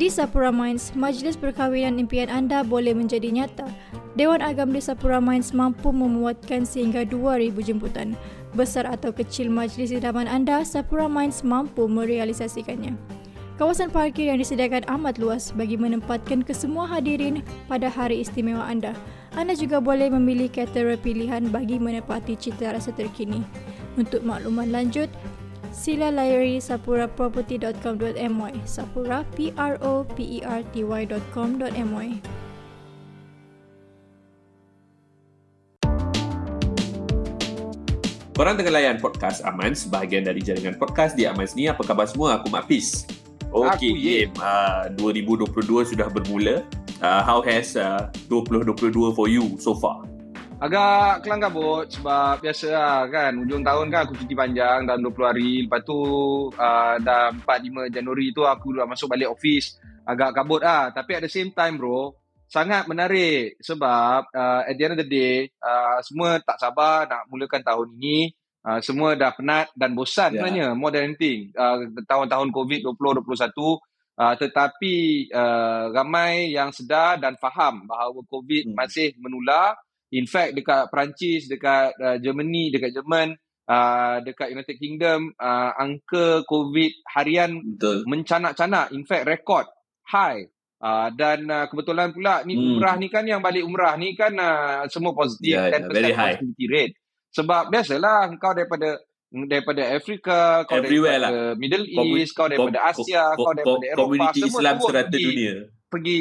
Di Sapura Mines, majlis perkahwinan impian anda boleh menjadi nyata. Dewan Agam di Sapura Mines mampu memuatkan sehingga 2,000 jemputan. Besar atau kecil majlis idaman anda, Sapura Mines mampu merealisasikannya. Kawasan parkir yang disediakan amat luas bagi menempatkan kesemua hadirin pada hari istimewa anda. Anda juga boleh memilih caterer pilihan bagi menepati cita rasa terkini. Untuk makluman lanjut, sila layari sapuraproperty.com.my sapura p r o p e r t y.com.my Korang tengah layan podcast Aman sebahagian dari jaringan podcast di Aman ni. Apa khabar semua? Aku Mak Pis. Okey, game uh, 2022 sudah bermula. Uh, how has uh, 2022 for you so far? Agak kelang kabut sebab biasa lah kan Ujung tahun kan aku cuti panjang dalam 20 hari. Lepas tu uh, dah 4-5 Januari tu aku dah masuk balik office Agak kabut lah. Tapi at the same time bro Sangat menarik sebab uh, at the end of the day uh, Semua tak sabar nak mulakan tahun ini. Uh, Semua dah penat dan bosan yeah. sebenarnya More than anything. Uh, Tahun-tahun COVID 2021 Uh, tetapi uh, ramai yang sedar dan faham bahawa COVID hmm. masih menular In fact dekat Perancis, dekat uh, Germany, dekat Jerman, uh, dekat United Kingdom, uh, angka COVID harian Betul. mencanak-canak. In fact rekod high. Uh, dan uh, kebetulan pula ni hmm. umrah ni kan yang balik umrah ni kan uh, semua positif yeah, 10% yeah, positivity rate. Sebab biasalah kau daripada daripada Afrika, kau Everywhere daripada lah. Middle East, kau daripada Asia, kau daripada Eropah, komuniti Islam serata dunia. Pergi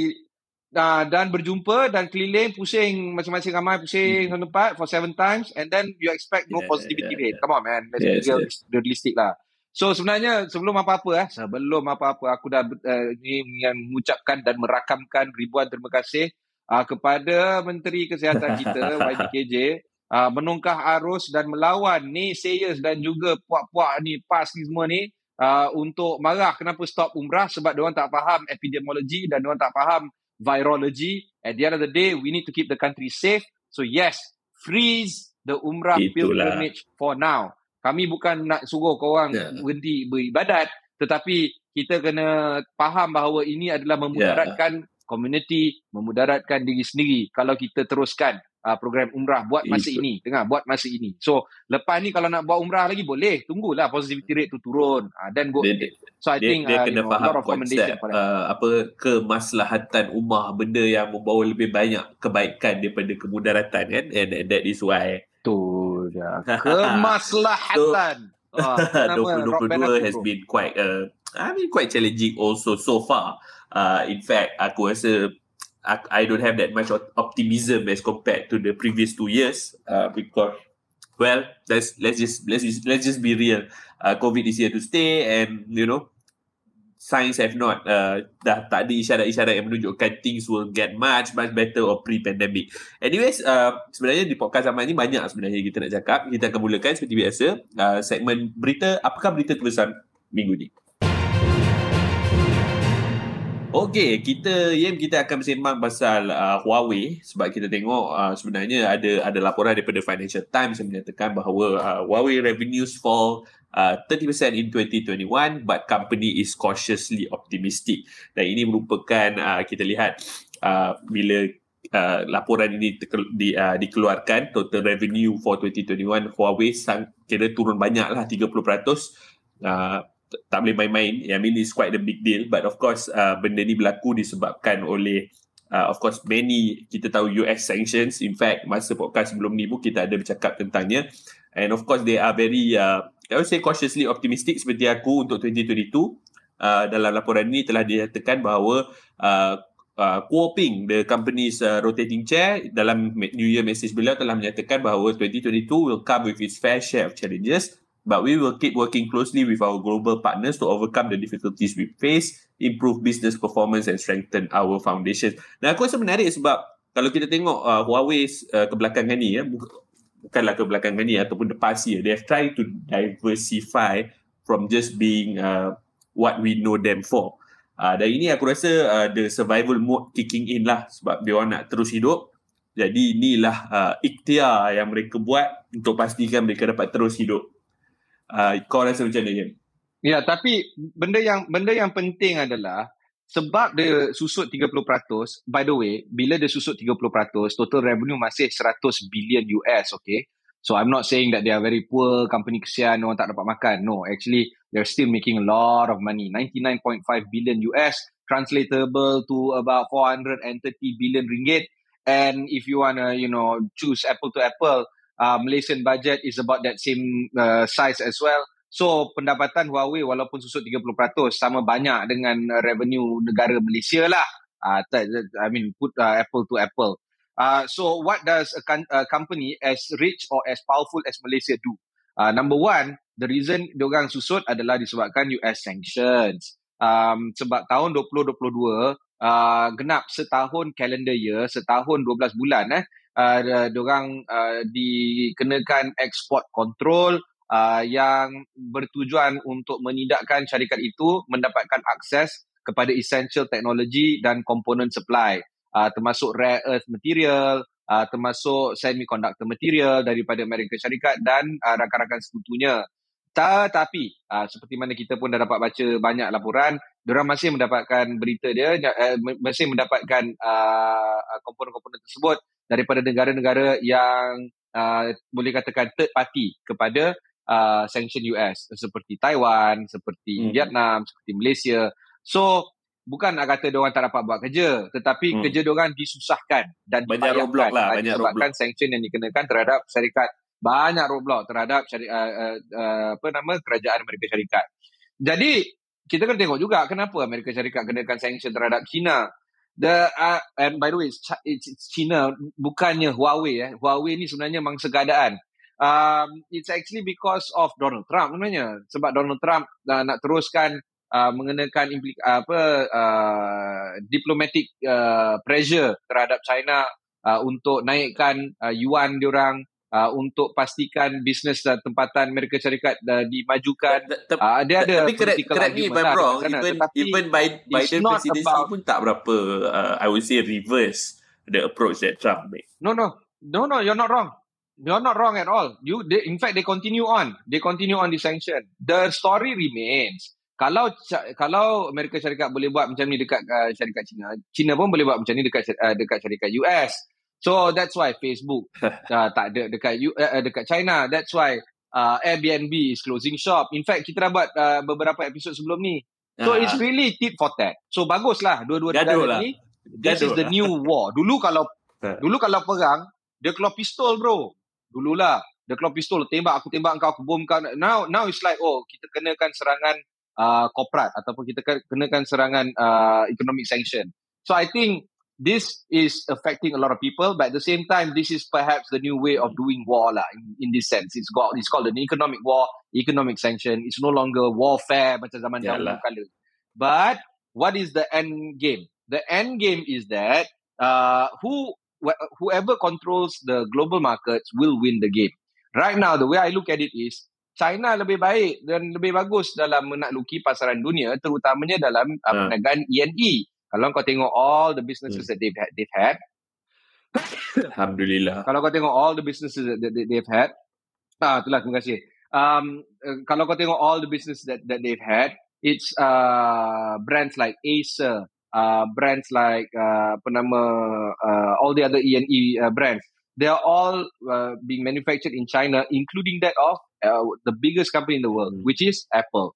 uh, dan berjumpa dan keliling pusing masing-masing ramai pusing hmm. satu tempat for seven times and then you expect no yeah, positivity yeah, rate. Yeah. Come on man, let's yes, be yes. realistic lah. So sebenarnya sebelum apa-apa eh, sebelum apa-apa aku dah uh, ni yang mengucapkan dan merakamkan ribuan terima kasih uh, kepada Menteri Kesihatan kita YBKJ uh, menungkah arus dan melawan ni sayers dan juga puak-puak ni pas ni semua ni uh, untuk marah kenapa stop umrah sebab dia orang tak faham epidemiologi dan dia orang tak faham virology. At the end of the day, we need to keep the country safe. So yes, freeze the Umrah Itulah. pilgrimage for now. Kami bukan nak suruh korang yeah. berhenti beribadat, tetapi kita kena faham bahawa ini adalah memudaratkan yeah. community, memudaratkan diri sendiri kalau kita teruskan uh, program umrah buat masa Itu. ini. Dengar buat masa ini. So lepas ni kalau nak buat umrah lagi boleh. Tunggulah positivity rate tu turun. Uh, then go. Dia, so i dia, think dia uh, kena you know, faham konsep uh, apa kemaslahatan ummah benda yang membawa lebih banyak kebaikan daripada kemudaratan kan? And, and that is why. Tu ya. Kemaslahatan. So, uh, 2022 has been quite uh, I mean quite challenging also so far. Uh, in fact, aku rasa I, I don't have that much optimism as compared to the previous two years uh, because well let's let's just let's just, let's just be real uh, COVID is here to stay and you know science have not uh, dah tak ada isyarat-isyarat yang menunjukkan things will get much much better or pre-pandemic. Anyways, uh, sebenarnya di podcast zaman ni banyak sebenarnya kita nak cakap. Kita akan mulakan seperti biasa uh, segmen berita. Apakah berita terbesar minggu ni? Okey, kita Yem kita akan bersembang pasal uh, Huawei sebab kita tengok uh, sebenarnya ada ada laporan daripada Financial Times yang menyatakan bahawa uh, Huawei revenues fall uh, 30% in 2021 but company is cautiously optimistic. Dan ini merupakan uh, kita lihat uh, bila uh, laporan ini di, uh, dikeluarkan total revenue for 2021 Huawei sang kira turun banyaklah 30%. Uh, tak boleh main-main. I mean, it's quite a big deal. But of course, uh, benda ni berlaku disebabkan oleh, uh, of course, many, kita tahu US sanctions. In fact, masa podcast sebelum ni pun kita ada bercakap tentangnya. And of course, they are very, uh, I would say cautiously optimistic seperti aku untuk 2022. Uh, dalam laporan ini telah dinyatakan bahawa uh, uh, Kuoping, the company's uh, rotating chair, dalam New Year message beliau telah menyatakan bahawa 2022 will come with its fair share of challenges but we will keep working closely with our global partners to overcome the difficulties we face, improve business performance and strengthen our foundations. Dan aku rasa menarik sebab kalau kita tengok uh, Huawei uh, kebelakangan ni ya, bukanlah kebelakangan ni ataupun the past year, they have tried to diversify from just being uh, what we know them for. Uh, dan ini aku rasa uh, the survival mode kicking in lah sebab dia nak terus hidup. Jadi inilah uh, ikhtiar yang mereka buat untuk pastikan mereka dapat terus hidup uh, kau rasa macam mana Jem? Ya, tapi benda yang benda yang penting adalah sebab dia susut 30%, by the way, bila dia susut 30%, total revenue masih 100 billion US, okay? So I'm not saying that they are very poor, company kesian, orang tak dapat makan. No, actually, they're still making a lot of money. 99.5 billion US, translatable to about 430 billion ringgit. And if you want to, you know, choose apple to apple, uh, Malaysian budget is about that same uh, size as well. So pendapatan Huawei walaupun susut 30% sama banyak dengan revenue negara Malaysia lah. Uh, I mean put uh, apple to apple. Uh, so what does a, a company as rich or as powerful as Malaysia do? Uh, number one, the reason diorang susut adalah disebabkan US sanctions. Um, sebab tahun 2022, uh, genap setahun calendar year, setahun 12 bulan eh, uh, diorang uh, dikenakan export control uh, yang bertujuan untuk menidakkan syarikat itu mendapatkan akses kepada essential technology dan komponen supply uh, termasuk rare earth material, uh, termasuk semiconductor material daripada Amerika Syarikat dan uh, rakan-rakan sekutunya. Tetapi uh, seperti mana kita pun dah dapat baca banyak laporan, diorang masih mendapatkan berita dia, uh, masih mendapatkan uh, komponen-komponen tersebut daripada negara-negara yang uh, boleh katakan third party kepada uh, sanction US seperti Taiwan, seperti hmm. Vietnam, seperti Malaysia. So bukan nak kata dia orang tak dapat buat kerja tetapi hmm. kerja dia orang disusahkan dan banyak roadblock lah banyak roadblock sanction yang dikenakan terhadap syarikat banyak roadblock terhadap syarikat, uh, uh, uh, apa nama kerajaan Amerika Syarikat. Jadi kita kan tengok juga kenapa Amerika Syarikat kenakan sanction terhadap China. The uh, and by the way it's, it's China bukannya Huawei eh. Huawei ni sebenarnya mangsa keadaan. Um, it's actually because of Donald Trump sebenarnya. Sebab Donald Trump uh, nak teruskan uh, mengenakan implik- uh, apa uh, diplomatic uh, pressure terhadap China uh, untuk naikkan uh, yuan diorang uh, untuk pastikan bisnes uh, tempatan Amerika Syarikat uh, dimajukan. Uh, dia ada tapi correct, correct me if I'm wrong. Even, even by Biden presidency about, pun tak berapa uh, I would say reverse the approach that Trump made. No, no. No, no, you're not wrong. You're not wrong at all. You, they, in fact, they continue on. They continue on the sanction. The story remains kalau kalau Amerika Syarikat boleh buat macam ni dekat uh, syarikat China, China pun boleh buat macam ni dekat uh, dekat syarikat US. So that's why Facebook uh, tak ada dekat U, uh, dekat China. That's why uh, Airbnb is closing shop. In fact, kita dah buat uh, beberapa episod sebelum ni. So uh-huh. it's really tit for tat. So baguslah dua-dua negara lah. ni. This Gaduh is the lah. new war. Dulu kalau dulu kalau perang, dia keluar pistol bro. Dululah dia keluar pistol tembak aku tembak kau aku bom kau. Now now it's like oh kita kenakan serangan uh, korporat ataupun kita kenakan serangan uh, economic sanction. So I think this is affecting a lot of people, but at the same time, this is perhaps the new way of doing war lah. In, in this sense, it's got it's called an economic war, economic sanction. It's no longer warfare macam zaman dahulu kala. But what is the end game? The end game is that uh, who whoever controls the global markets will win the game. Right now, the way I look at it is China lebih baik dan lebih bagus dalam menakluki pasaran dunia terutamanya dalam uh. perniagaan E&E. Kalau kau tengok all the businesses hmm. that they've had, they've had Alhamdulillah. Kalau kau tengok all the businesses that, that they've had ah itulah terima kasih. Um, uh, kalau kau tengok all the business that that they've had, it's uh, brands like Acer, uh, brands like uh, apa nama uh, all the other E&E uh, brands. They are all uh, being manufactured in China, including that of uh, the biggest company in the world, mm. which is Apple.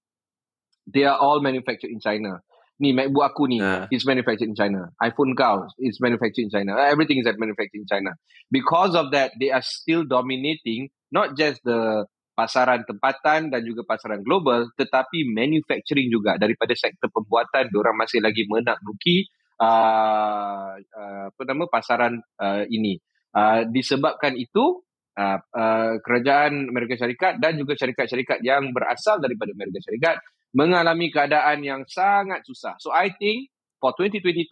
They are all manufactured in China. Ni MacBook aku ni uh. is manufactured in China. iPhone kau is manufactured in China. Everything is manufactured in China. Because of that, they are still dominating not just the pasaran tempatan dan juga pasaran global, tetapi manufacturing juga daripada sektor pembuatan. Diorang masih lagi menakluki uh, uh, apa nama pasaran uh, ini. Uh, disebabkan itu, uh, uh, kerajaan Amerika Syarikat dan juga syarikat-syarikat yang berasal daripada Amerika Syarikat mengalami keadaan yang sangat susah. So I think for 2022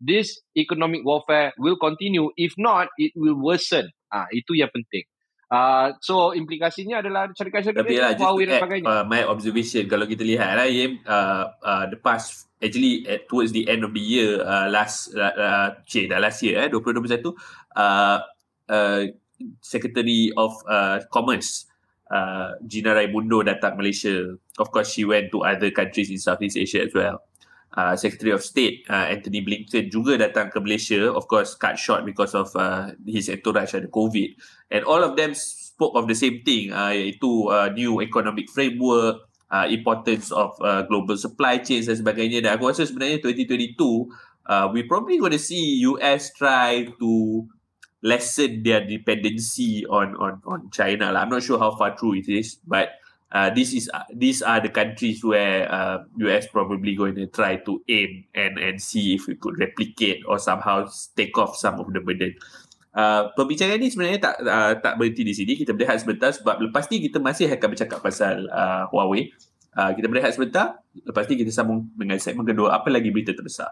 this economic warfare will continue if not it will worsen. Ah itu yang penting. Uh, so implikasinya adalah syarikat-syarikat Tapi lah, Huawei dan sebagainya. Uh, my observation kalau kita lihat lah, Yim, uh, uh, the past actually at, towards the end of the year uh, last uh, uh, cik, dah last year eh 2021 uh, uh, Secretary of uh, Commerce uh, Gina Raimundo datang Malaysia. Of course, she went to other countries in Southeast Asia as well. uh, Secretary of State uh, Anthony Blinken juga datang ke Malaysia of course cut short because of uh, his entourage ada COVID and all of them spoke of the same thing uh, iaitu uh, new economic framework uh, importance of uh, global supply chains dan sebagainya dan aku rasa sebenarnya 2022 uh, we probably going to see US try to lessen their dependency on on on China lah. I'm not sure how far true it is but uh, this is uh, these are the countries where uh, US probably going to try to aim and and see if we could replicate or somehow take off some of the burden. Uh, perbincangan ini sebenarnya tak uh, tak berhenti di sini. Kita berehat sebentar sebab lepas ni kita masih akan bercakap pasal uh, Huawei. Uh, kita berehat sebentar. Lepas ni kita sambung dengan segmen kedua. Apa lagi berita terbesar?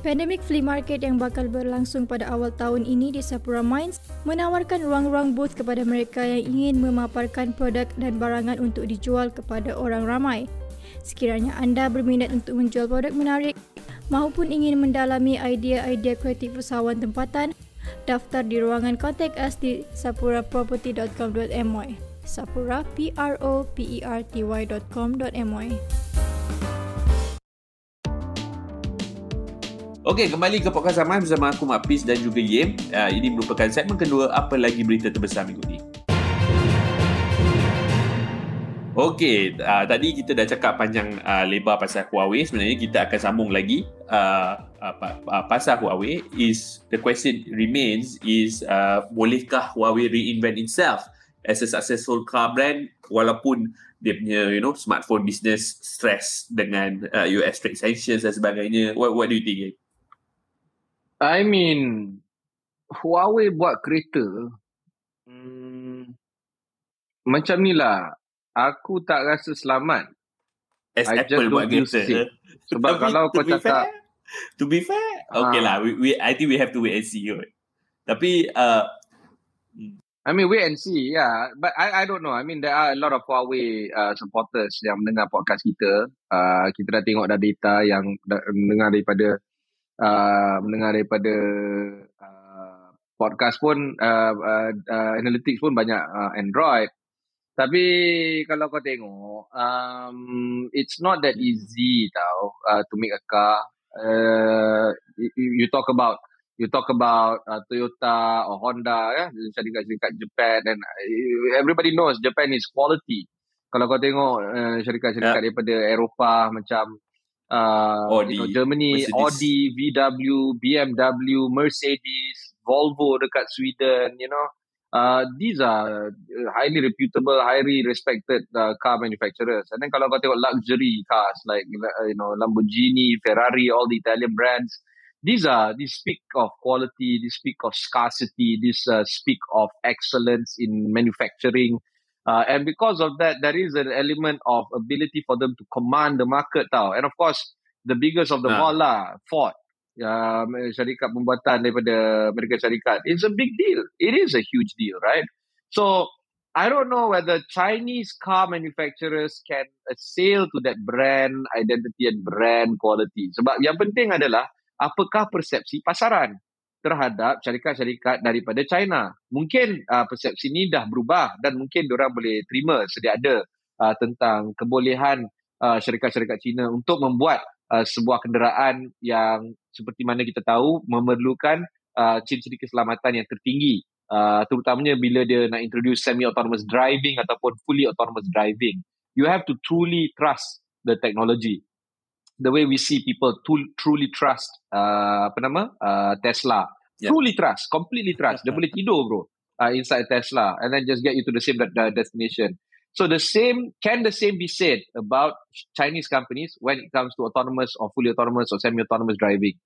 Pandemic Flea Market yang bakal berlangsung pada awal tahun ini di Sapura Mines menawarkan ruang-ruang booth kepada mereka yang ingin memaparkan produk dan barangan untuk dijual kepada orang ramai. Sekiranya anda berminat untuk menjual produk menarik maupun ingin mendalami idea-idea kreatif usahawan tempatan, daftar di ruangan kontak us di sapuraproperty.com.my sapura p r o p e r t y.com.my Okey, kembali ke Podcast Zaman bersama aku Mak Pis dan juga Yem. Uh, ini merupakan segmen kedua apa lagi berita terbesar minggu ni. Okey, uh, tadi kita dah cakap panjang uh, lebar pasal Huawei. Sebenarnya kita akan sambung lagi uh, uh, pasal Huawei. Is the question remains is uh, bolehkah Huawei reinvent itself as a successful car brand walaupun dia punya you know smartphone business stress dengan uh, US trade sanctions dan sebagainya. What what do you think? I mean, Huawei buat kereta hmm, macam ni lah. Aku tak rasa selamat. As I Apple buat kereta. Sebab kalau kau cakap... Fair, to be fair, okay lah. We, we, I think we have to wait and see. Tapi... Uh, I mean, wait and see, yeah. But I I don't know. I mean, there are a lot of Huawei uh, supporters yang mendengar podcast kita. Uh, kita dah tengok dah data yang dah mendengar daripada uh, mendengar daripada uh, podcast pun uh, uh, uh, analytics pun banyak uh, Android. Tapi kalau kau tengok, um, it's not that easy tau uh, to make a car. Uh, you, you talk about you talk about uh, Toyota or Honda, ya, syarikat-syarikat Japan, and uh, everybody knows Japan is quality. Kalau kau tengok uh, syarikat-syarikat yeah. daripada Eropah macam uh, Audi, you know, Germany, Mercedes. Audi, VW, BMW, Mercedes, Volvo dekat Sweden, you know. Uh, these are highly reputable, highly respected uh, car manufacturers. And then kalau kau tengok luxury cars like you know Lamborghini, Ferrari, all the Italian brands, these are these speak of quality, these speak of scarcity, these uh, speak of excellence in manufacturing. Uh, and because of that, there is an element of ability for them to command the market tau. And of course, the biggest of them nah. all lah, Ford. Uh, syarikat pembuatan daripada Amerika Syarikat. It's a big deal. It is a huge deal, right? So, I don't know whether Chinese car manufacturers can assail to that brand identity and brand quality. Sebab yang penting adalah, apakah persepsi pasaran? Terhadap syarikat-syarikat daripada China. Mungkin uh, persepsi ini dah berubah dan mungkin orang boleh terima sedia ada uh, tentang kebolehan uh, syarikat-syarikat China untuk membuat uh, sebuah kenderaan yang seperti mana kita tahu memerlukan uh, ciri-ciri keselamatan yang tertinggi. Uh, terutamanya bila dia nak introduce semi-autonomous driving ataupun fully autonomous driving. You have to truly trust the technology the way we see people to, truly trust uh, apa nama uh, Tesla. Yeah. truly trust completely trust. Dia boleh tidur bro uh, inside Tesla and then just get you to the same uh, destination. So the same can the same be said about Chinese companies when it comes to autonomous or fully autonomous or semi-autonomous driving?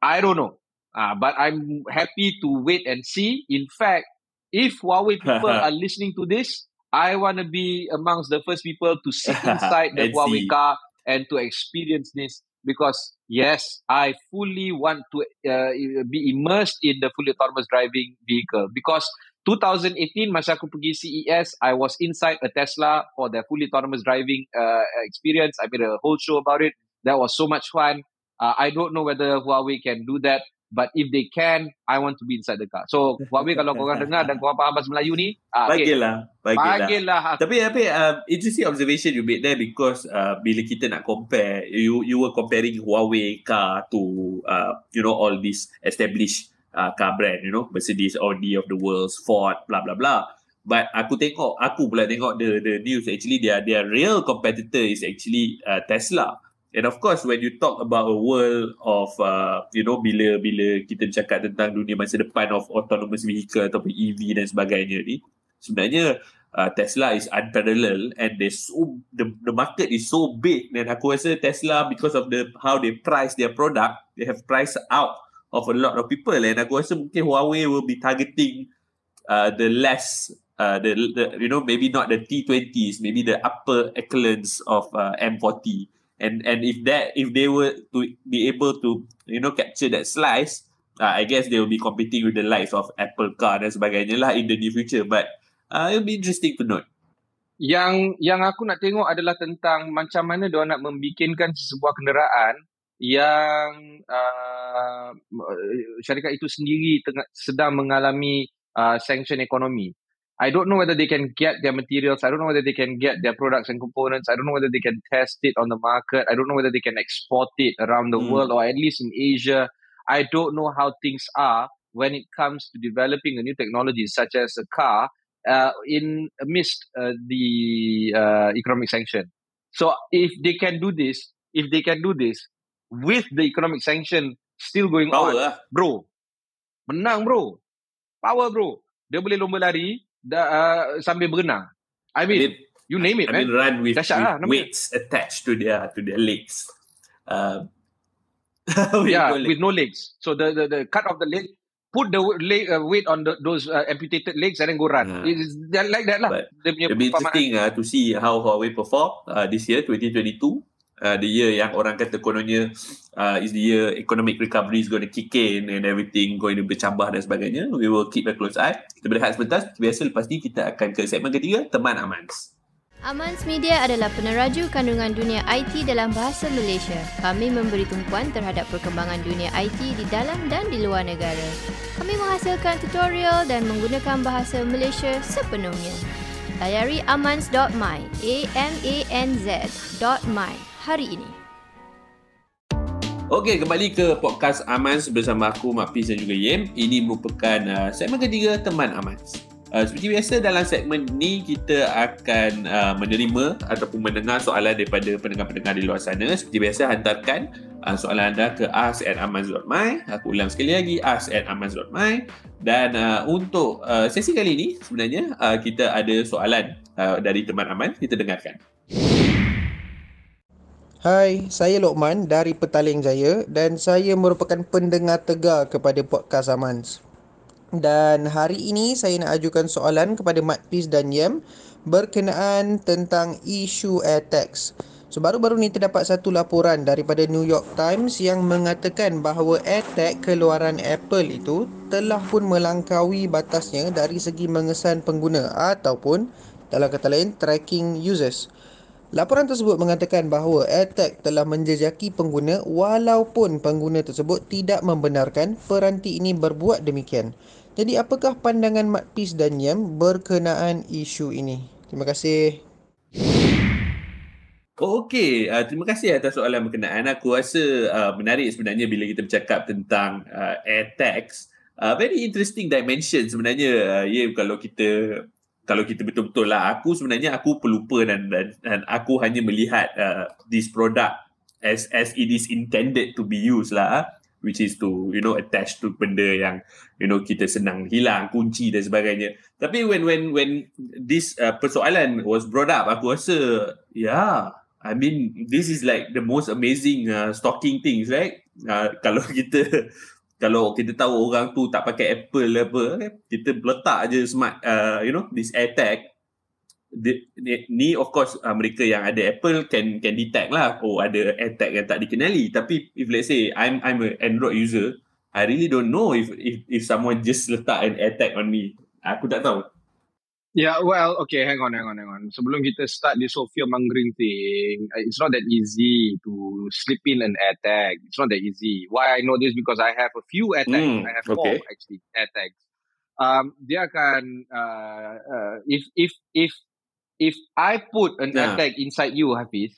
I don't know. Uh, but I'm happy to wait and see. In fact if Huawei people are listening to this I want to be amongst the first people to sit inside the Huawei car and to experience this because yes, I fully want to uh, be immersed in the fully autonomous driving vehicle because 2018 masa aku pergi CES, I was inside a Tesla for the fully autonomous driving uh, experience. I made a whole show about it. That was so much fun. Uh, I don't know whether Huawei can do that, But if they can, I want to be inside the car. So, Huawei kalau korang dengar dan korang faham bahasa Melayu ni, okay. bagilah. Bagilah. bagilah. Tapi, tapi uh, interesting observation you made there because uh, bila kita nak compare, you you were comparing Huawei car to, uh, you know, all these established uh, car brand, you know, Mercedes, Audi of the world, Ford, blah, blah, blah. But aku tengok, aku pula tengok the the news actually their their real competitor is actually uh, Tesla. And of course, when you talk about a world of, uh, you know, bila bila kita bercakap tentang dunia masa depan of autonomous vehicle ataupun EV dan sebagainya ni, sebenarnya uh, Tesla is unparalleled and they so the the market is so big dan aku rasa Tesla because of the how they price their product, they have priced out of a lot of people. And aku rasa mungkin Huawei will be targeting uh, the less uh, the, the you know maybe not the T20s, maybe the upper echelons of uh, M40 and and if that if they were to be able to you know capture that slice uh, I guess they will be competing with the likes of Apple car dan sebagainya lah in the near future. But uh, it'll be interesting to note. Yang yang aku nak tengok adalah tentang macam mana dia nak membikinkan sebuah kenderaan yang uh, syarikat itu sendiri tengah sedang mengalami uh, sanction ekonomi I don't know whether they can get their materials. I don't know whether they can get their products and components. I don't know whether they can test it on the market. I don't know whether they can export it around the mm. world or at least in Asia. I don't know how things are when it comes to developing a new technology such as a car uh, in amidst uh, the uh, economic sanction. So if they can do this, if they can do this with the economic sanction still going Power on, lah. bro, menang bro, power bro. Dia boleh lomba lari, da, uh, sambil berenang. I mean, I mean you name it, I man. mean, run with, with lah, weights attached to their to their legs. Uh, yeah, with no legs. So the, the the cut off the leg, put the leg, uh, weight on the, those uh, amputated legs and then go run. Uh, it's like that lah. But it'll be interesting uh, to see how Huawei perform uh, this year, 2022 uh, the year yang orang kata kononnya uh, is the year economic recovery is going to kick in and everything going to bercambah dan sebagainya. We will keep a close eye. Kita berehat sebentar. Biasa lepas ni kita akan ke segmen ketiga, Teman Amans. Amans Media adalah peneraju kandungan dunia IT dalam bahasa Malaysia. Kami memberi tumpuan terhadap perkembangan dunia IT di dalam dan di luar negara. Kami menghasilkan tutorial dan menggunakan bahasa Malaysia sepenuhnya. Layari amans.my, A-M-A-N-Z.my hari ini. Okey, kembali ke podcast Amans bersama aku, Mak Fiz dan juga Yem. Ini merupakan uh, segmen ketiga Teman Amans. Uh, seperti biasa dalam segmen ni kita akan uh, menerima ataupun mendengar soalan daripada pendengar-pendengar di luar sana. Seperti biasa hantarkan uh, soalan anda ke ask@amans.my. Aku ulang sekali lagi ask@amans.my. Dan uh, untuk uh, sesi kali ini sebenarnya uh, kita ada soalan uh, dari teman Aman. Kita dengarkan. Hai, saya Lokman dari Petaling Jaya dan saya merupakan pendengar tegar kepada podcast Amans. Dan hari ini saya nak ajukan soalan kepada Mat Piz dan Yem berkenaan tentang isu AirTags. So baru-baru ni terdapat satu laporan daripada New York Times yang mengatakan bahawa AirTag keluaran Apple itu telah pun melangkaui batasnya dari segi mengesan pengguna ataupun dalam kata lain tracking users. Laporan tersebut mengatakan bahawa AirTag telah menjejaki pengguna walaupun pengguna tersebut tidak membenarkan peranti ini berbuat demikian. Jadi apakah pandangan Mat Pis dan Yam berkenaan isu ini? Terima kasih. Okey, uh, terima kasih atas soalan berkenaan. Aku rasa uh, menarik sebenarnya bila kita bercakap tentang uh, AirTags. Uh, very interesting dimension sebenarnya uh, ya kalau kita kalau kita betul-betul lah aku sebenarnya aku pelupa dan dan, dan aku hanya melihat uh, this product as as it is intended to be used lah which is to you know attach to benda yang you know kita senang hilang kunci dan sebagainya. Tapi when when when this uh, persoalan was brought up aku rasa yeah I mean this is like the most amazing uh, stalking things right? Uh, kalau kita kalau kita tahu orang tu tak pakai Apple apa kan kita letak aje smart uh, you know this AirTag. Ni of course uh, mereka yang ada Apple can can detect lah oh ada AirTag yang tak dikenali. Tapi if let's say I'm I'm an Android user I really don't know if if if someone just letak an AirTag on me. Aku tak tahu Yeah, well, okay, hang on, hang on, hang on. Sebelum kita start this whole fear mongering thing, uh, it's not that easy to slip in an air tag. It's not that easy. Why I know this because I have a few tags. Mm, I have okay. four actually air tags. Um, dia akan uh, uh, if if if if I put an Nah. tag inside you, Hafiz,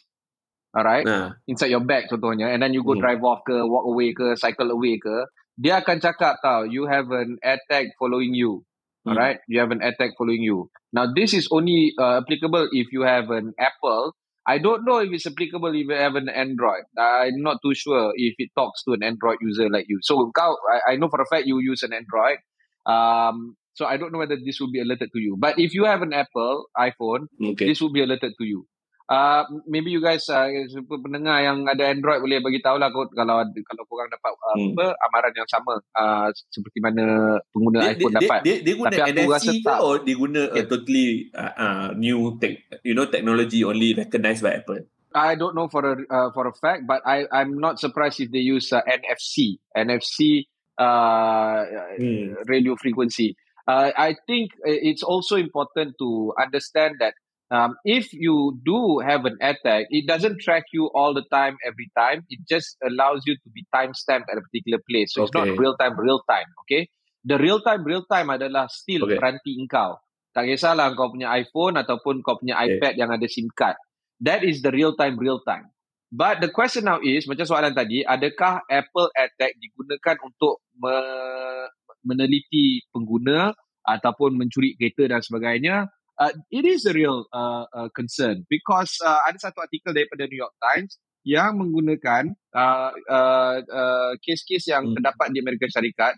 alright, Nah. inside your bag contohnya, and then you go Hmm. drive off ke, walk away ke, cycle away ke, dia akan cakap tau, you have an air tag following you. Hmm. Alright, you have an attack following you. Now this is only uh, applicable if you have an Apple. I don't know if it's applicable if you have an Android. I'm not too sure if it talks to an Android user like you. So I, I know for a fact you use an Android. Um, so I don't know whether this will be alerted to you. But if you have an Apple iPhone, Okay. this will be alerted to you. Uh, maybe you guys uh, pendengar yang ada Android boleh bagi tahu lah kot kalau kalau korang dapat uh, Hmm. apa amaran yang sama uh, seperti mana pengguna Dia, dia, iPhone dia, dapat. dia, dia guna Tapi aku rasa NFC ke tak. or dia guna a Okay. totally uh, uh, new tech, you know, technology only recognized by Apple? I don't know for a uh, for a fact, but I I'm not surprised if they use uh, NFC NFC uh, Hmm. radio frequency. Uh, I think it's also important to understand that um, if you do have an attack, it doesn't track you all the time, every time. It just allows you to be time stamped at a particular place. So it's not Okay. real time, real time. Okay, the real time, real time adalah still Okay. peranti engkau. Tak kisahlah kau punya iPhone ataupun kau punya Okay. iPad yang ada SIM card. That is the real time, real time. But the question now is, macam soalan tadi, adakah Apple AirTag digunakan untuk me- meneliti pengguna ataupun mencuri kereta dan sebagainya? Uh, it is a real uh, uh, concern because uh, ada satu artikel daripada New York Times yang menggunakan uh, uh, uh, kes-kes yang Hmm. terdapat di Amerika Syarikat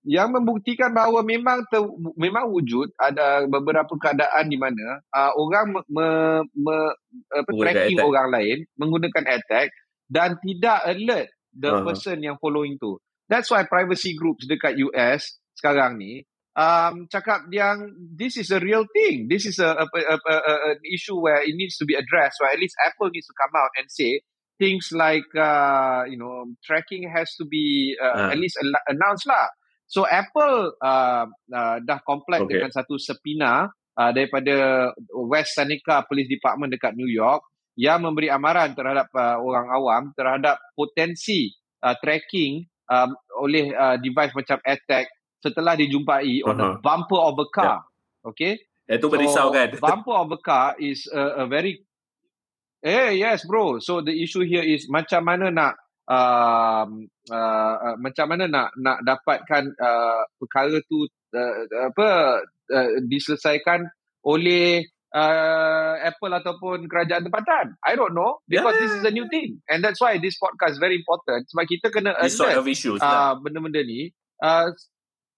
yang membuktikan bahawa memang ter, memang wujud ada beberapa keadaan di mana uh, orang me, me, me, apa, tracking AirTag. orang lain menggunakan AirTag dan tidak alert the Aha. person yang following tu. That's why privacy groups dekat US sekarang ni um, cakap yang this is a real thing. This is a, a, a, a, a, an issue where it needs to be addressed. So at least Apple needs to come out and say things like uh, you know tracking has to be uh, Ah. at least al- announced lah. So Apple uh, uh, dah comply Okay. dengan satu subpoena uh, daripada West Seneca Police Department dekat New York yang memberi amaran terhadap uh, orang awam terhadap potensi uh, tracking um, oleh uh, device macam AirTag setelah dijumpai on a Aha. bumper of a car. Okay? Itu merisau kan? bumper of a car is a, a very Eh yes bro. So the issue here is macam mana nak um, uh, uh, macam mana nak nak dapatkan uh, perkara tu uh, apa uh, diselesaikan oleh uh, Apple ataupun kerajaan tempatan. I don't know because Yeah. this is a new thing and that's why this podcast very important sebab kita kena This sort of issues lah. uh, benda-benda ni. Uh,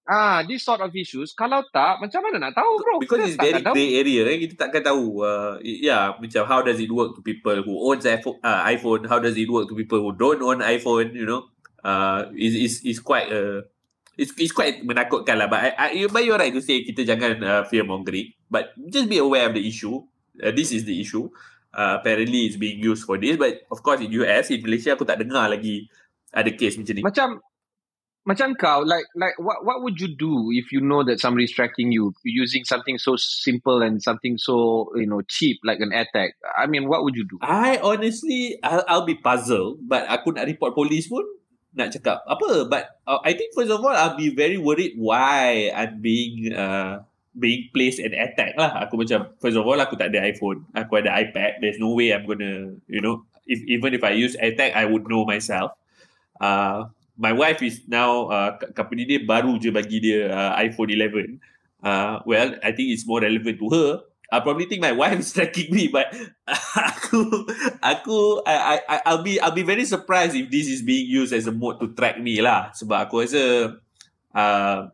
ah, this sort of issues kalau tak macam mana nak tahu bro? Because Kita it's very grey area kan kita takkan tahu uh, yeah macam how does it work to people who owns iPhone, uh, iPhone? How does it work to people who don't own iPhone you know? Uh, is is is quite uh, it's, it's quite menakutkan lah. But I, I, you- but you're right to say kita jangan uh, fear mongering. But just be aware of the issue. Uh, this is the issue. Uh, apparently it's being used for this. But of course in US in Malaysia aku tak dengar lagi ada case macam ni. Macam macam kau like like what what would you do if you know that somebody's tracking you using something so simple and something so you know cheap like an AirTag I mean what would you do? I honestly I'll, I'll be puzzled but aku nak report polis pun nak cakap apa. But uh, I think first of all I'll be very worried why I'm being uh, being placed an attack lah. Aku macam first of all aku tak ada iPhone. Aku ada iPad. There's no way I'm gonna you know if even if I use attack I would know myself. Uh, my wife is now uh, company dia baru je bagi dia uh, iPhone 11 uh, well I think it's more relevant to her. I probably think my wife is tracking me but aku aku I, I I'll be I'll be very surprised if this is being used as a mode to track me lah. Sebab aku rasa uh,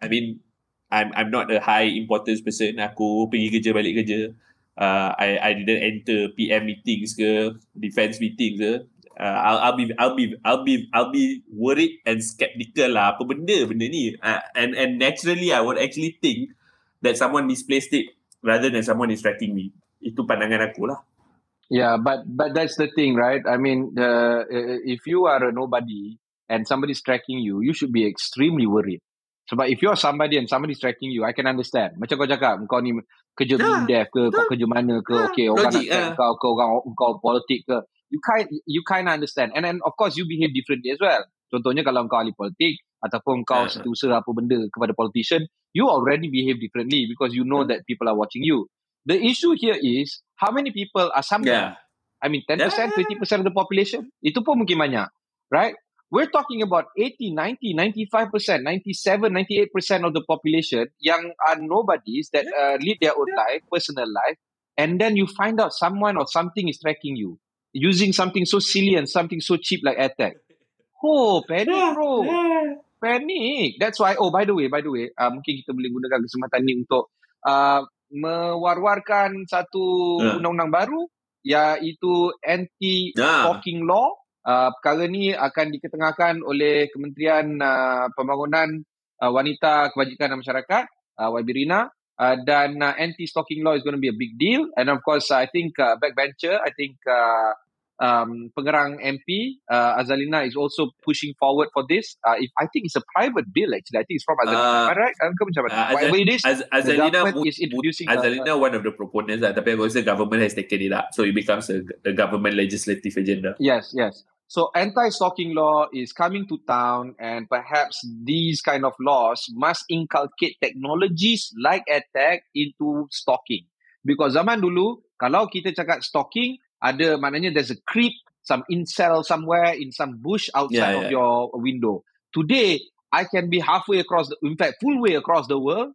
I mean I'm I'm not a high importance person. Aku pergi kerja balik kerja. Uh, I I didn't enter PM meetings ke defense meetings ke uh, I'll, I'll be I'll be I'll be I'll be worried and skeptical lah apa benda benda ni uh, and and naturally I would actually think that someone misplaced it rather than someone is tracking me itu pandangan aku lah Yeah, but but that's the thing, right? I mean, uh, if you are a nobody and somebody's tracking you, you should be extremely worried. Sebab if you're somebody and somebody is tracking you, I can understand. Macam kau cakap, kau ni kerja Ah, BIMDEF ke, kau ah, kerja mana ke, ah, okay, orang logik, nak track ah. kau, kau orang kau politik ke. You kind you kind of understand. And then of course you behave differently as well. Contohnya kalau kau ahli politik ataupun kau Ah. setiausaha apa benda kepada politician, you already behave differently because you know that people are watching you. The issue here is how many people are some Yeah. I mean 10%, Yeah. 20% of the population. Itu pun mungkin banyak. Right? We're talking about 80, 90, 95%, 97, 98% of the population yang are nobodies that uh, lead their own life, personal life. And then you find out someone or something is tracking you using something so silly and something so cheap like AirTag. Oh, panic bro. Panic. That's why, oh by the way, by the way, uh, mungkin kita boleh gunakan kesempatan ni untuk uh, mewar-warkan satu Ah. undang-undang baru iaitu Ah. anti-stalking law. Uh, perkara ni akan diketengahkan oleh Kementerian uh, Pembangunan uh, Wanita Kebajikan dan Masyarakat, uh, YB Rina. Uh, dan uh, anti-stalking law is going to be a big deal. And of course, I think uh, backbencher, I think uh, um, pengerang MP uh, Azalina is also pushing forward for this. Uh, if I think it's a private bill actually. I think it's from Azalina. Uh, Am I right? Am I macam mana? Uh, Whatever it is, Az- the Azalina, is introducing. a- Azalina one of the proponents lah, tapi aku rasa government has taken it up. So it becomes a, a government legislative agenda. Yes, yes. So anti-stalking law is coming to town and perhaps these kind of laws must inculcate technologies like AirTag into stalking. Because zaman dulu, kalau kita cakap stalking, ada maknanya there's a creep, some incel somewhere in some bush outside Yeah, of yeah. your window. Today, I can be halfway across, the, in fact, full way across the world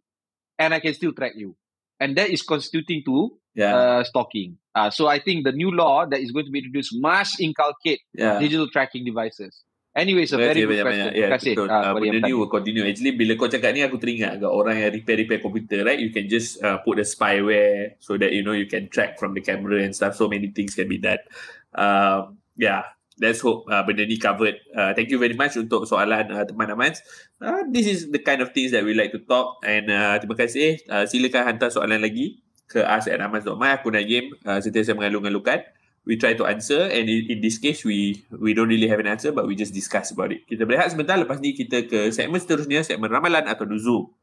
and I can still track you. And that is constituting to Yeah, uh, stalking. Uh, so I think the new law that is going to be introduced must inculcate yeah. digital tracking devices. Anyway, it's a very good question. Yeah, Terima kasih betul. uh, Uh, benda ni will continue. Actually, bila kau cakap ni, aku teringat agak orang yang repair-repair komputer, right? You can just uh, put the spyware so that, you know, you can track from the camera and stuff. So many things can be done. Um, yeah, let's hope uh, benda ni covered. Uh, thank you very much untuk soalan uh, teman Amans. Uh, this is the kind of things that we like to talk. And uh, terima kasih. Uh, silakan hantar soalan lagi ke us at amans.my. Aku dan Yim uh, sentiasa mengalu-ngalukan. We try to answer and in, in this case we we don't really have an answer but we just discuss about it. Kita berehat sebentar lepas ni kita ke segmen seterusnya, segmen ramalan atau nuzul.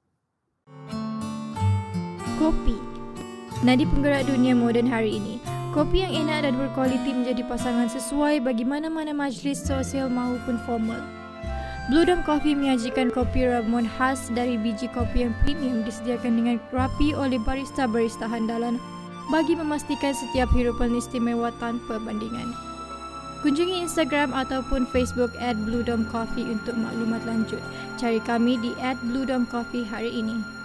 Kopi. Nadi penggerak dunia moden hari ini. Kopi yang enak dan berkualiti menjadi pasangan sesuai bagi mana-mana majlis sosial maupun formal. Blue Dome Coffee menyajikan kopi ramuan khas dari biji kopi yang premium disediakan dengan rapi oleh barista-barista handalan bagi memastikan setiap hirupan istimewa tanpa bandingan. Kunjungi Instagram ataupun Facebook at Blue Dome Coffee untuk maklumat lanjut. Cari kami di at Blue Dome Coffee hari ini.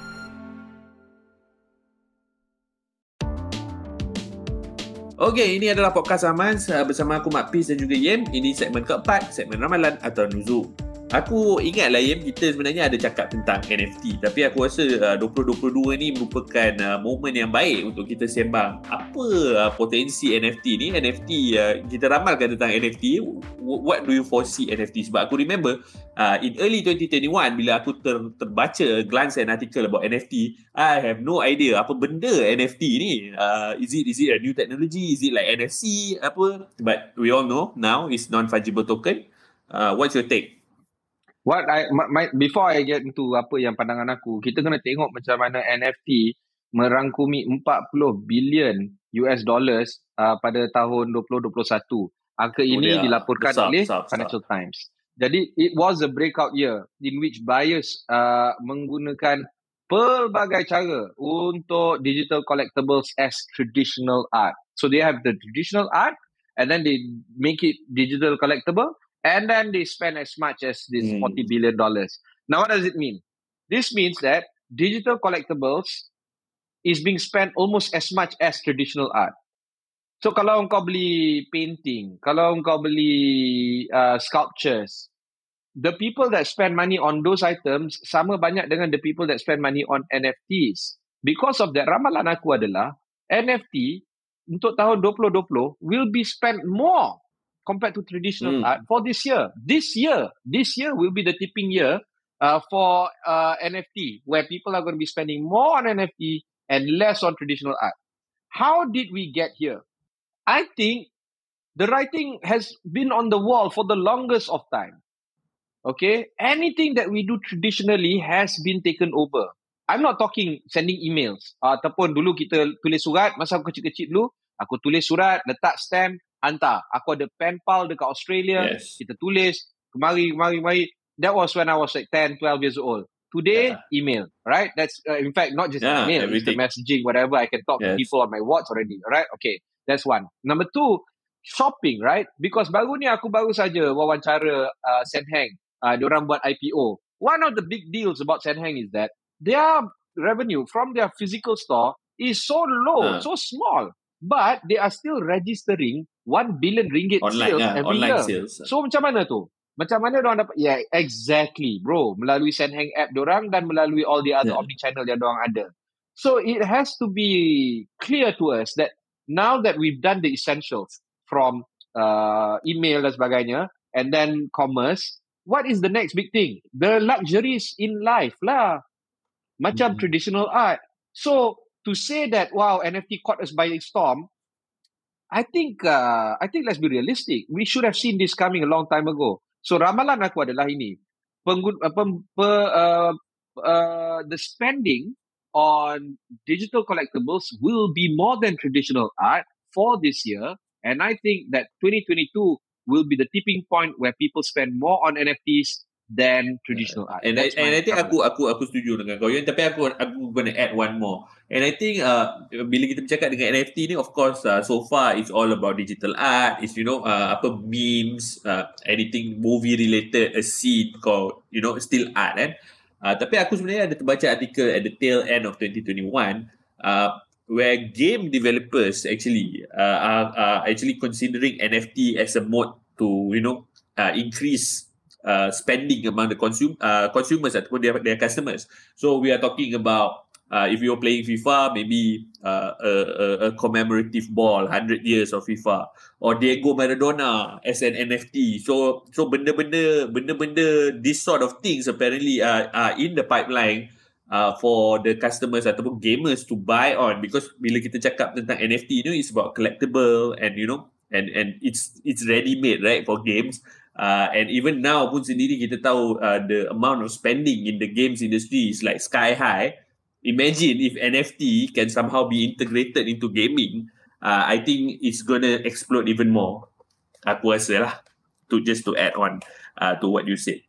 Okey, ini adalah podcast Amans uh, bersama aku Mak Pis dan juga Yem. Ini segmen keempat, segmen ramalan atau nuzul. Aku ingatlah Yem, kita sebenarnya ada cakap tentang NFT. Tapi aku rasa uh, 2022 ni merupakan uh, momen yang baik untuk kita sembang. Apa uh, potensi NFT ni? NFT, uh, kita ramalkan tentang NFT. What do you foresee NFT? Sebab aku remember uh, in early 2021 bila aku ter, terbaca glance an article about NFT, I have no idea apa benda NFT ni. Uh, is it is it a new technology? Is it like NFC? Apa? But we all know now it's non-fungible token. Uh, what's your take? What I my, my, before I get into apa yang pandangan aku, kita kena tengok macam mana NFT merangkumi 40 bilion US dollars uh, pada tahun 2021. Angka Oh, ini dia dilaporkan besar, oleh besar, besar. Financial Times. Jadi it was a breakout year in which buyers uh, menggunakan pelbagai cara untuk digital collectibles as traditional art. So they have the traditional art and then they make it digital collectible and then they spend as much as this Hmm. 40 billion dollars. Now what does it mean? This means that digital collectibles is being spent almost as much as traditional art. So kalau engkau beli painting, kalau engkau beli uh, sculptures, the people that spend money on those items sama banyak dengan the people that spend money on NFTs. Because of that, ramalan aku adalah NFT untuk tahun 2020 will be spent more compared to traditional Hmm. art for this year. This year, this year will be the tipping year uh, for uh, NFT, where people are going to be spending more on NFT and less on traditional art. How did we get here? I think the writing has been on the wall for the longest of time. okay, anything that we do traditionally has been taken over. I'm not talking sending emails. Uh, ataupun dulu kita tulis surat, masa aku kecil-kecil dulu, aku tulis surat, letak stamp, hantar. Aku ada pen pal dekat Australia, yes. kita tulis, kemari, kemari, kemari. That was when I was like 10, 12 years old. Today, yeah. email, right? That's, uh, in fact, not just yeah, email, everything. it's the messaging, whatever. I can talk yes. to people on my watch already, right? Okay, that's one. Number two, shopping, right? Because baru ni aku baru saja wawancara uh, Senheng. Uh, diorang buat IPO. One of the big deals about Senheng is that their revenue from their physical store is so low, uh. so small. But they are still registering 1 billion ringgit online, sales yeah, every online year. Sales. So macam mana tu? Macam mana orang dapat? Yeah, exactly, bro. Melalui Senheng app orang dan melalui all the other yeah. omni channel yang orang ada. So it has to be clear to us that now that we've done the essentials, from uh, email dan sebagainya and then commerce what is the next big thing the luxuries in life lah macam mm-hmm. traditional art so to say that wow NFT caught us by a storm I think uh, I think let's be realistic. We should have seen this coming a long time ago. So ramalan aku adalah ini. Penggun uh, pem, pe, uh, uh, the spending on digital collectibles will be more than traditional art for this year. And I think that 2022 will be the tipping point where people spend more on NFTs than traditional art. And I, and I think aku aku aku setuju dengan kau. Tapi aku aku gonna add one more. And I think uh, bila kita bercakap dengan NFT ni, of course, uh, so far it's all about digital art. It's you know uh, apa memes, uh, anything movie related, a scene called you know still art kan. Uh, tapi aku sebenarnya ada terbaca artikel at the tail end of 2021. Uh, where game developers actually uh, are, are actually considering NFT as a mode to you know uh, increase uh, spending among the consume uh, consumers ataupun their, their customers. So we are talking about uh, if you're playing FIFA, maybe uh, a, a, commemorative ball, 100 years of FIFA, or Diego Maradona as an NFT. So so benda-benda benda-benda this sort of things apparently are, are in the pipeline uh, for the customers ataupun gamers to buy on because bila kita cakap tentang NFT ni it's about collectible and you know and and it's it's ready made right for games uh, and even now pun sendiri kita tahu uh, the amount of spending in the games industry is like sky high imagine if NFT can somehow be integrated into gaming uh, I think it's gonna explode even more aku rasa lah to just to add on uh, to what you said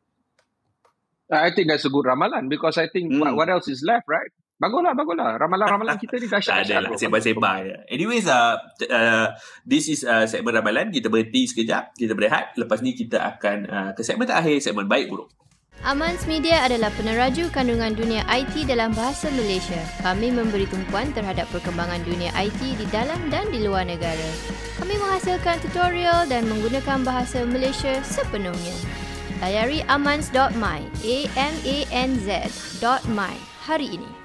I think that's a good ramalan because I think hmm. what, what else is left, right? Baguslah, baguslah. Ramalan-ramalan kita ni dahsyat. Tak ada lah, sembah-sembah je. Anyways, uh, uh, this is uh, segmen ramalan. Kita berhenti sekejap. Kita berehat. Lepas ni kita akan uh, ke segmen terakhir, segmen baik buruk. Amans Media adalah peneraju kandungan dunia IT dalam bahasa Malaysia. Kami memberi tumpuan terhadap perkembangan dunia IT di dalam dan di luar negara. Kami menghasilkan tutorial dan menggunakan bahasa Malaysia sepenuhnya. Layari amans.my, A-M-A-N-Z.my hari ini.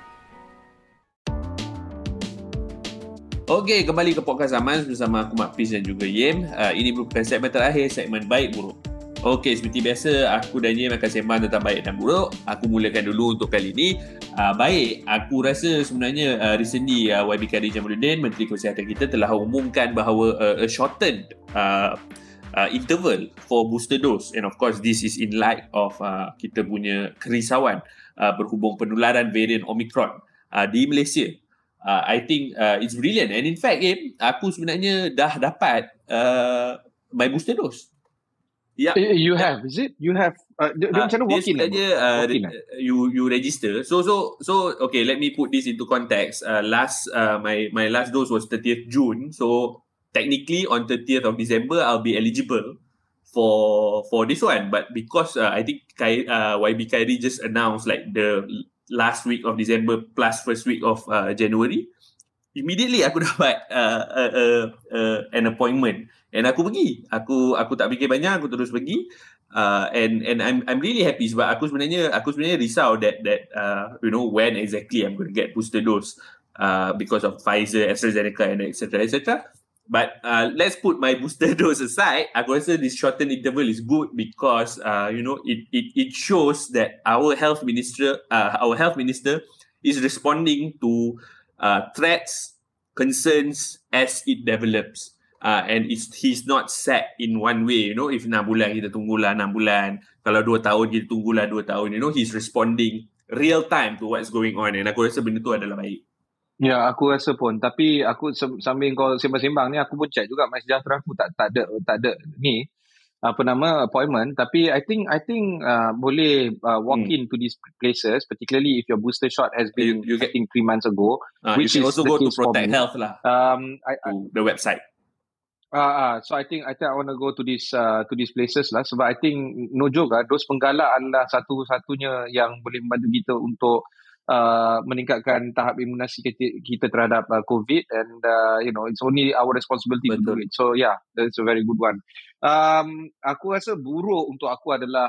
Okey, kembali ke podcast Amans bersama aku Mak Fiz dan juga Yem. Uh, ini merupakan segmen terakhir, segmen baik buruk. Okey, seperti biasa, aku dan Yem akan sembang tentang baik dan buruk. Aku mulakan dulu untuk kali ini. Uh, baik, aku rasa sebenarnya uh, recently uh, YB Kadir Jamaluddin, Menteri Kesihatan kita telah umumkan bahawa uh, a shortened uh, uh, interval for booster dose and of course this is in light of uh, kita punya kerisauan uh, berhubung penularan varian Omicron uh, di Malaysia. Uh, I think uh, it's brilliant and in fact eh, aku sebenarnya dah dapat uh, my booster dose. Yeah. You have, is it? You have. Uh, dia uh, macam mana walk in? Dia uh, walk you you register. So so so okay. Let me put this into context. Uh, last uh, my my last dose was 30th June. So technically on 30th of December I'll be eligible for for this one but because uh, I think Kai, uh, YB Kairi just announced like the last week of December plus first week of uh, January immediately aku dapat uh, uh, uh, uh, an appointment. And aku pergi. Aku aku tak fikir banyak aku terus pergi. Uh, and and I'm I'm really happy sebab aku sebenarnya aku sebenarnya risau that that uh, you know when exactly I'm going to get booster dose uh, because of Pfizer, AstraZeneca and etc etc But uh, let's put my booster dose aside. Aku rasa this shortened interval is good because uh, you know it, it it shows that our health minister uh, our health minister is responding to uh, threats, concerns as it develops. uh, and it's, he's not set in one way. You know, if 6 bulan kita tunggulah 6 bulan. Kalau 2 tahun kita tunggulah 2 tahun. You know, he's responding real time to what's going on. And aku rasa benda tu adalah baik. Ya, aku rasa pun. Tapi aku sambil kau sembang-sembang ni, aku pun check juga My Sejahtera aku. Tak, tak ada tak ada ni apa nama appointment. Tapi i think i think uh, boleh uh, walk hmm. in to these places. Particularly if your booster shot has been you, you get, I think 3 months ago uh, which you is also go to protect health lah. Um I, I, the website. Uh, uh, so I think I think I want to go to this uh, to these places lah. Sebab I think no joke lah dos penggalak adalah satu-satunya yang boleh membantu kita untuk uh, meningkatkan tahap imunasi kita, kita terhadap uh, COVID and uh, you know it's only our responsibility Betul. to do it. So yeah, that's a very good one. Um, aku rasa buruk untuk aku adalah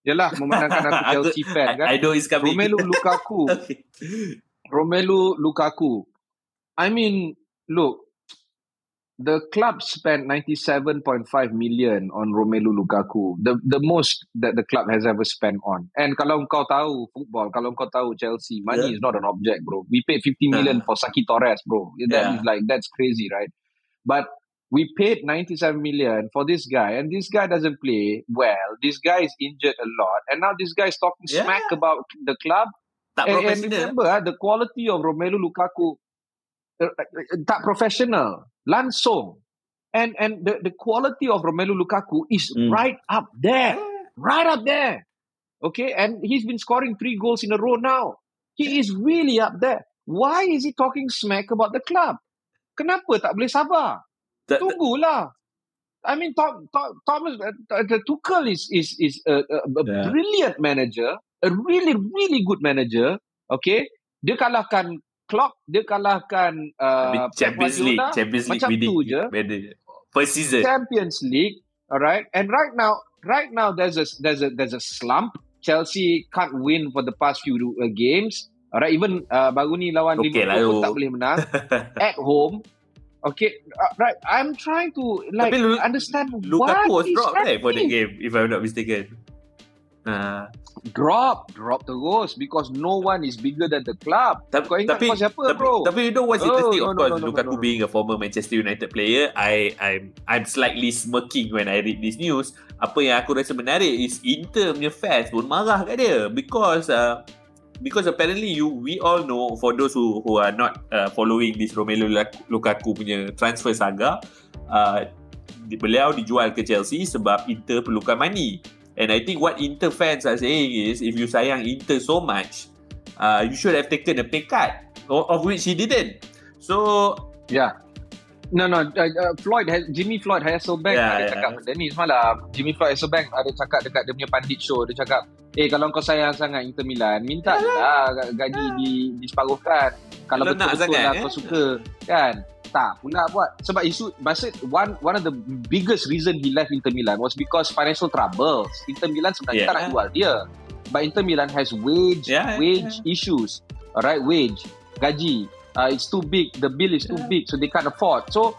Yalah memandangkan aku Chelsea fan kan. I know it's coming. Romelu Lukaku. okay. Romelu Lukaku. I mean, look, the club spent 97.5 million on Romelu Lukaku. The the most that the club has ever spent on. And kalau kau tahu football, kalau kau tahu Chelsea, money yeah. is not an object, bro. We paid 50 million uh. for Saki Torres, bro. That yeah. is like that's crazy, right? But we paid 97 million for this guy and this guy doesn't play well. This guy is injured a lot and now this guy is talking yeah. smack about the club. Tak and, and remember, uh, the quality of Romelu Lukaku uh, uh, tak professional langsung. And and the the quality of Romelu Lukaku is mm. right up there. Right up there. Okay? And he's been scoring three goals in a row now. He is really up there. Why is he talking smack about the club? Kenapa tak boleh sabar? Tunggulah. I mean, Tom, Tom, Thomas, uh, the Tuchel is is is a, a, a yeah. brilliant manager, a really really good manager. Okay, dia kalahkan Klopp dia kalahkan uh, Champions League, Champions League macam tu je. First season. Champions League, alright. And right now, right now there's a there's a there's a slump. Chelsea can't win for the past few uh, games. Alright, even uh, baru ni lawan okay, Liverpool pun tak boleh menang at home. Okay, uh, right. I'm trying to like Tapi understand Lukaku what was dropped right for the game, if I'm not mistaken. Uh, drop drop terus because no one is bigger than the club. Tapi, kau ingat tapi, kau siapa tapi, bro? tapi you know what's interesting? oh, of no, course no, no, Lukaku no, no, being a former Manchester United player. I I'm I'm slightly smirking when I read this news. Apa yang aku rasa menarik is Inter punya fans pun marah kat dia because uh, because apparently you we all know for those who who are not uh, following this Romelu Lukaku punya transfer saga uh, beliau dijual ke Chelsea sebab Inter perlukan money And I think what Inter fans are saying is, if you sayang Inter so much, uh, you should have taken a pay cut, of which he didn't. So, yeah. No, no. Uh, uh, Floyd, has, Jimmy Floyd Hasselbank yeah, ada yeah. cakap benda ni semalam. Jimmy Floyd Hasselbank ada cakap dekat dia punya pandit show. Dia cakap, eh kalau kau sayang sangat Inter Milan, minta lah gaji yeah. di, diseparuhkan. Kalau betul-betul lah eh? kau suka. Kan? Tak pula buat. Sebab isu masa one one of the biggest reason he left Inter Milan was because financial troubles. Inter Milan sebenarnya yeah. tak nak jual dia. But Inter Milan has wage yeah, wage yeah. issues. Alright wage gaji. Uh, it's too big. The bill is too yeah. big so they can't afford. So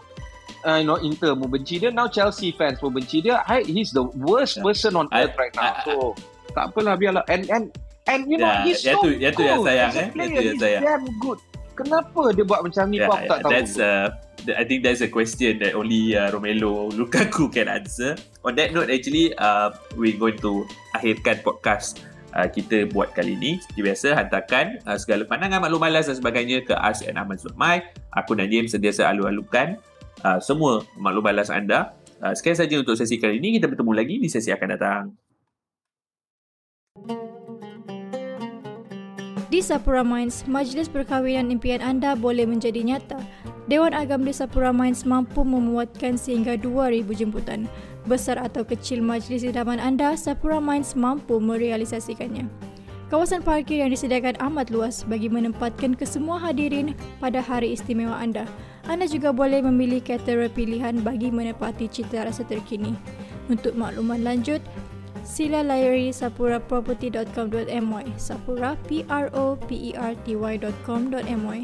uh, you know Inter membenci dia. Now Chelsea fans membenci dia. I, he's the worst yeah. person on earth right now. I, so I, tak apalah biarlah. And and and you know yeah, he's so tu, good tu yang sayang, as a eh? player. he's sayang. damn good kenapa dia buat macam ni? Yeah, aku tak tahu. that's uh, I think that's a question that only uh, Romelu Lukaku can answer. On that note actually uh, we're going to akhirkan podcast uh, kita buat kali ni. Seperti biasa hantarkan uh, segala pandangan maklum malas dan sebagainya ke As and Ahmad.my aku dan James sentiasa alu-alukan uh, semua maklum malas anda. Uh, sekian saja untuk sesi kali ini kita bertemu lagi di sesi akan datang Di Sapura Mines, majlis perkahwinan impian anda boleh menjadi nyata. Dewan Agam di Sapura Mines mampu memuatkan sehingga 2,000 jemputan. Besar atau kecil majlis idaman anda, Sapura Mines mampu merealisasikannya. Kawasan parkir yang disediakan amat luas bagi menempatkan kesemua hadirin pada hari istimewa anda. Anda juga boleh memilih caterer pilihan bagi menepati cita rasa terkini. Untuk makluman lanjut, sila layari sapuraproperty.com.my sapura p r o p e r t y.com.my